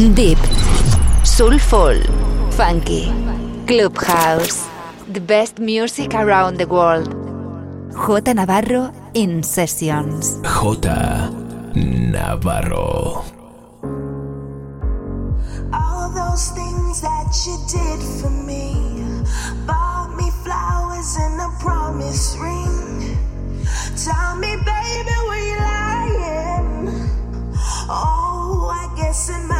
Deep, soulful, funky, clubhouse, the best music around the world. J Navarro in sessions. J Navarro. All those things that you did for me, bought me flowers and a promise ring. Tell me, baby, were you lying? Oh, I guess in my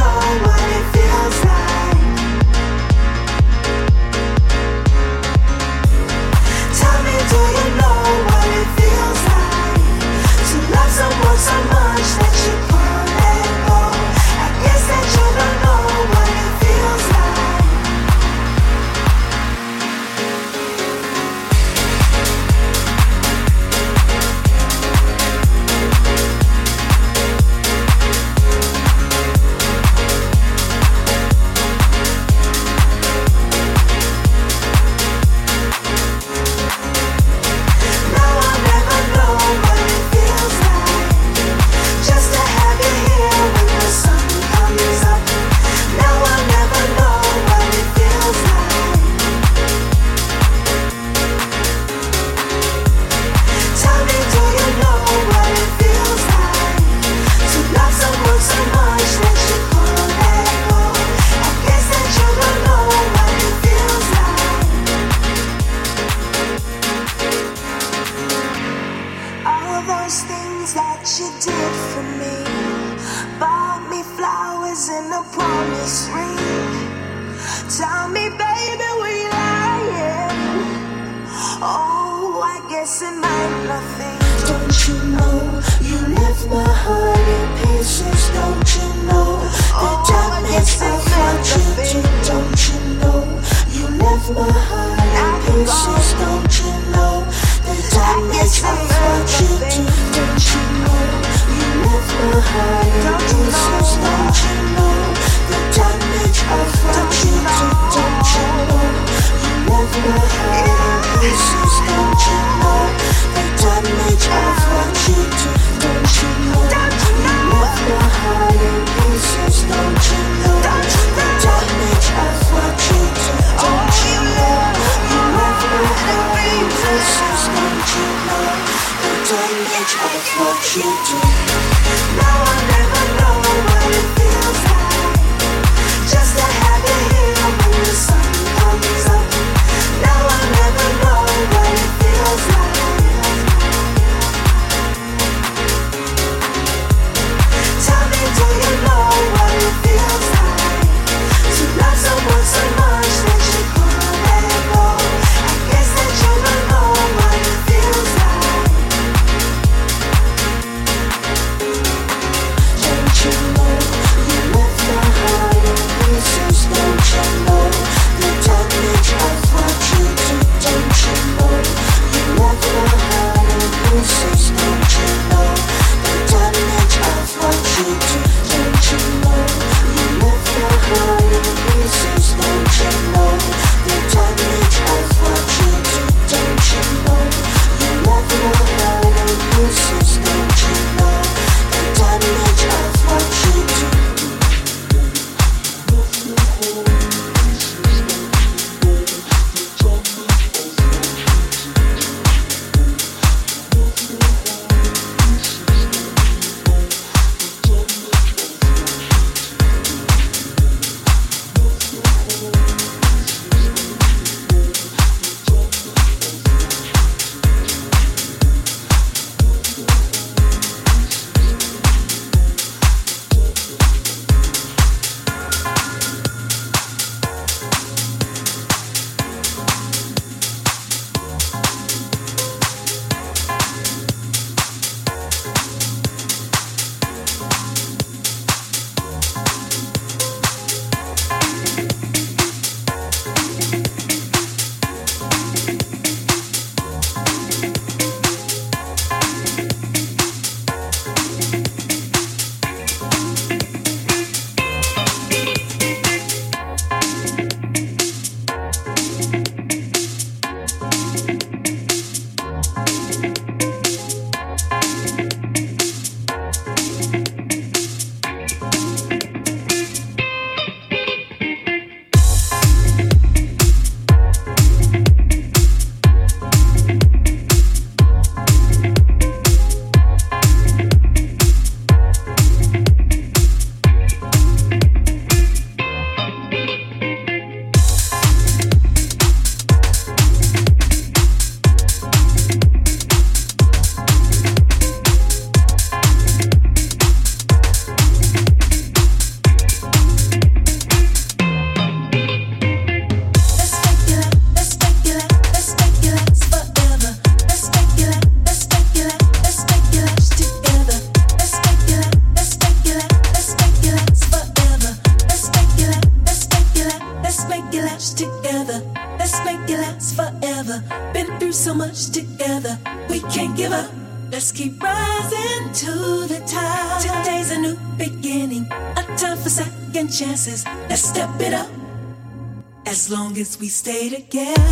we stay together,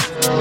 Bye.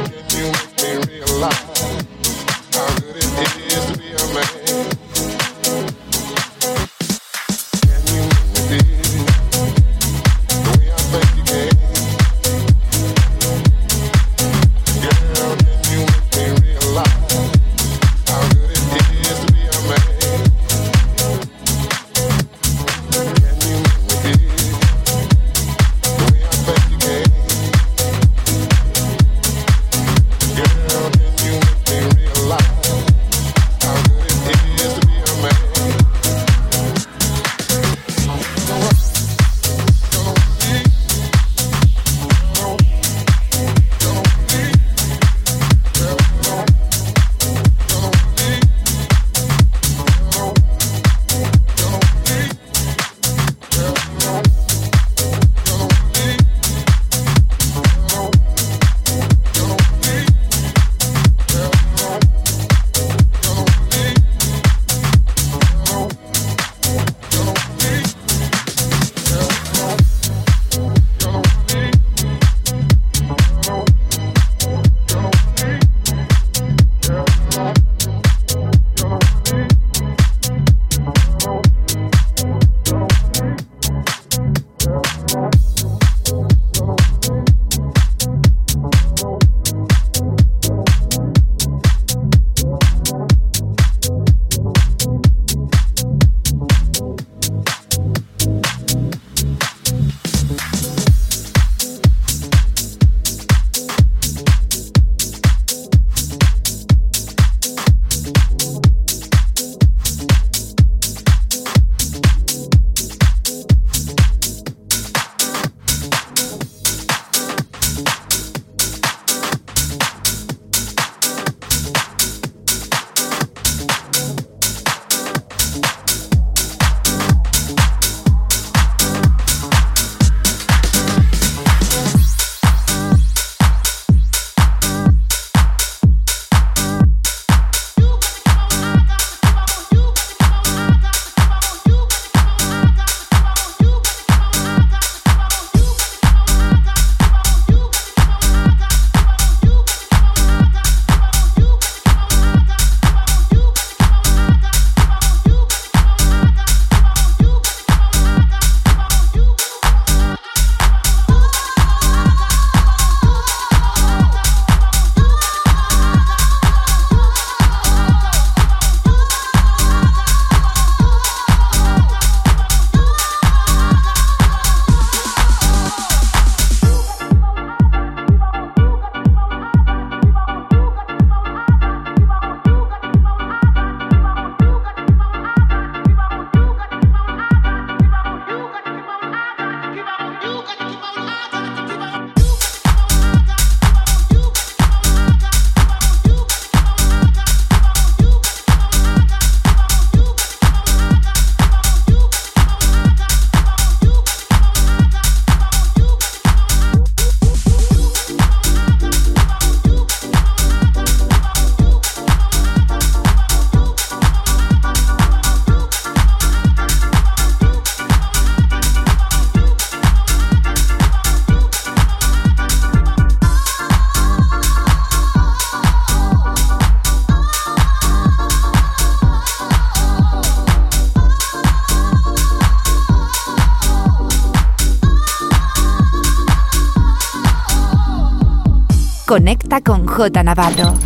Conecta con J Navarro.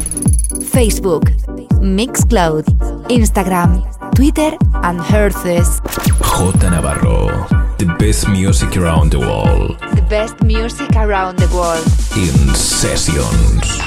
Facebook, Mixcloud, Instagram, Twitter and Herces. J Navarro, the best music around the world. The best music around the world. In sessions.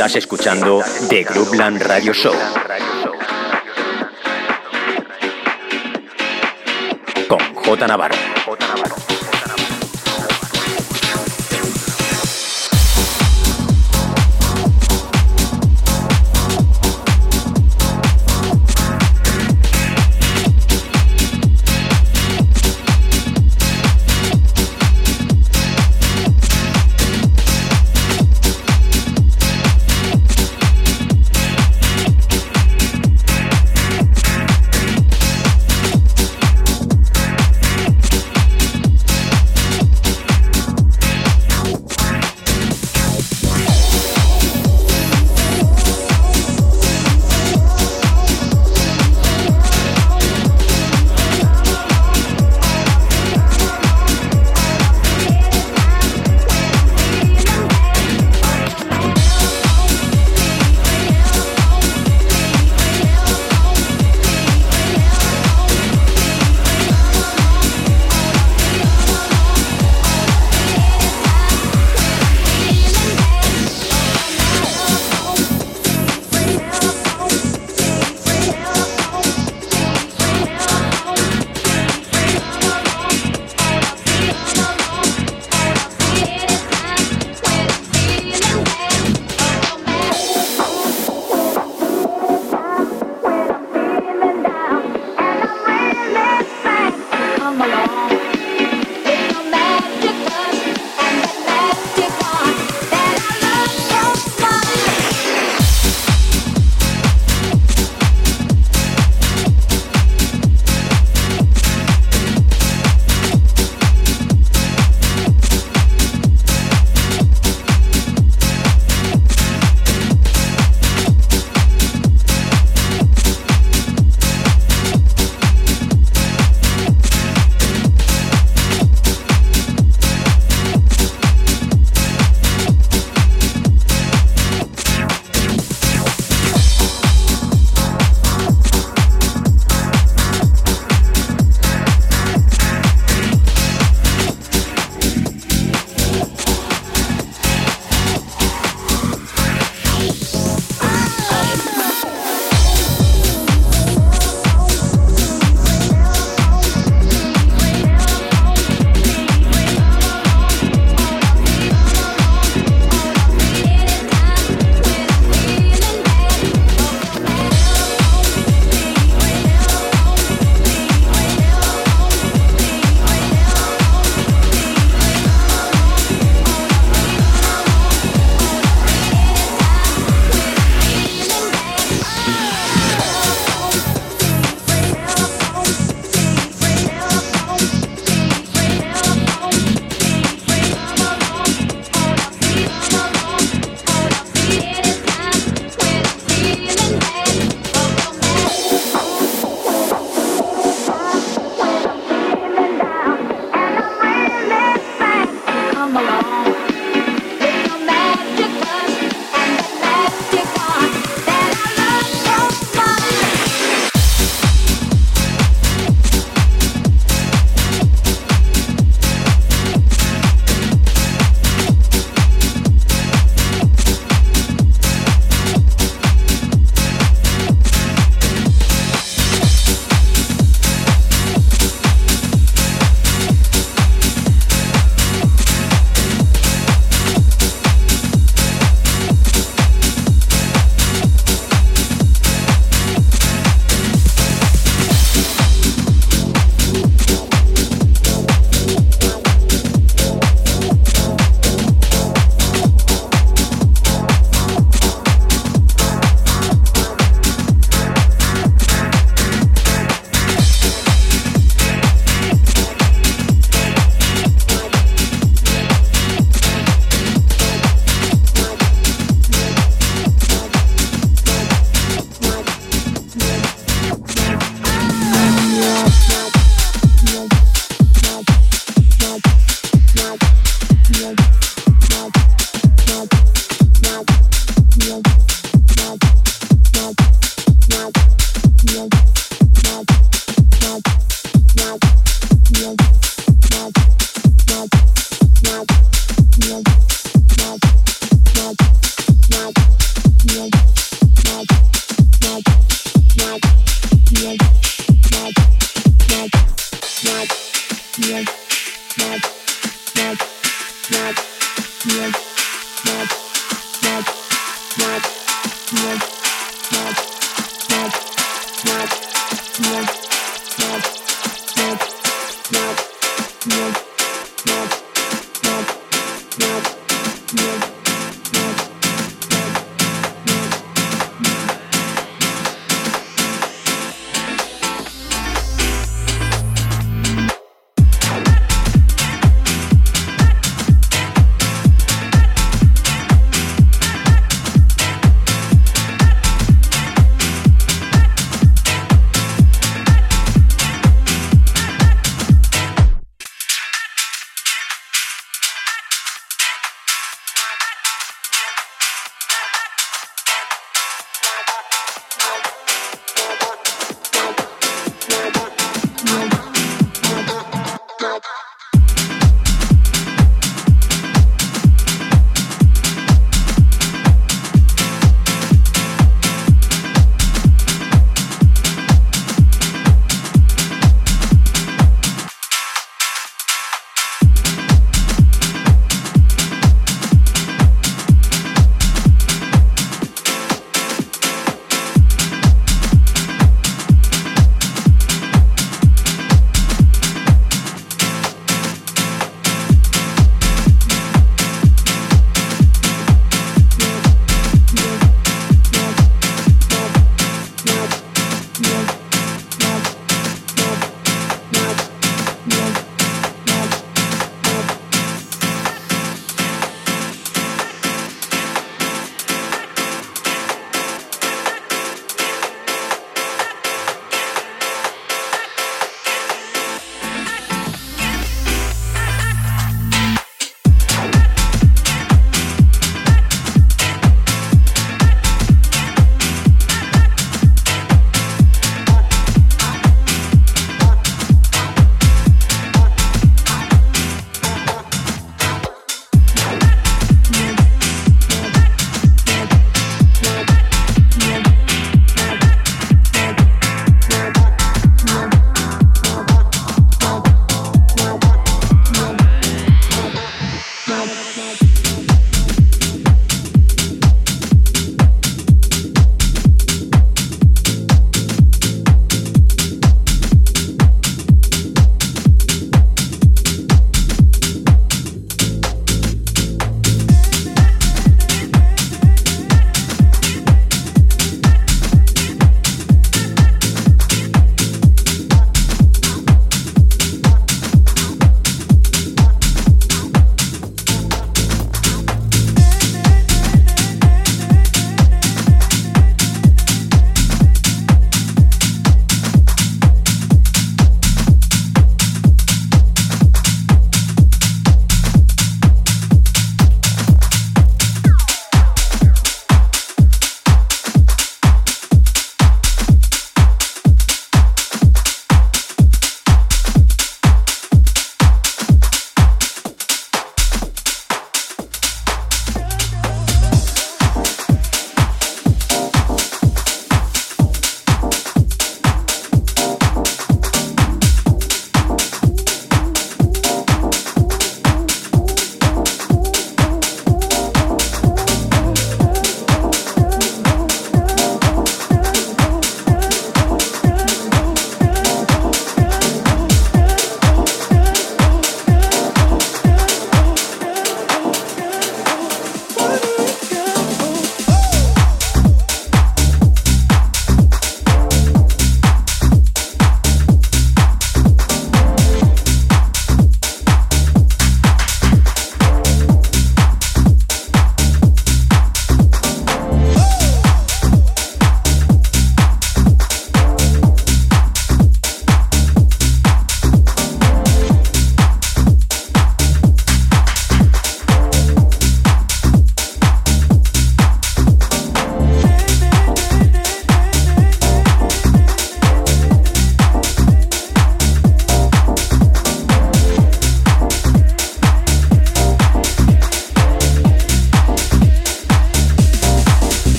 Estás escuchando The Groupland Radio Show. Con J Navarro.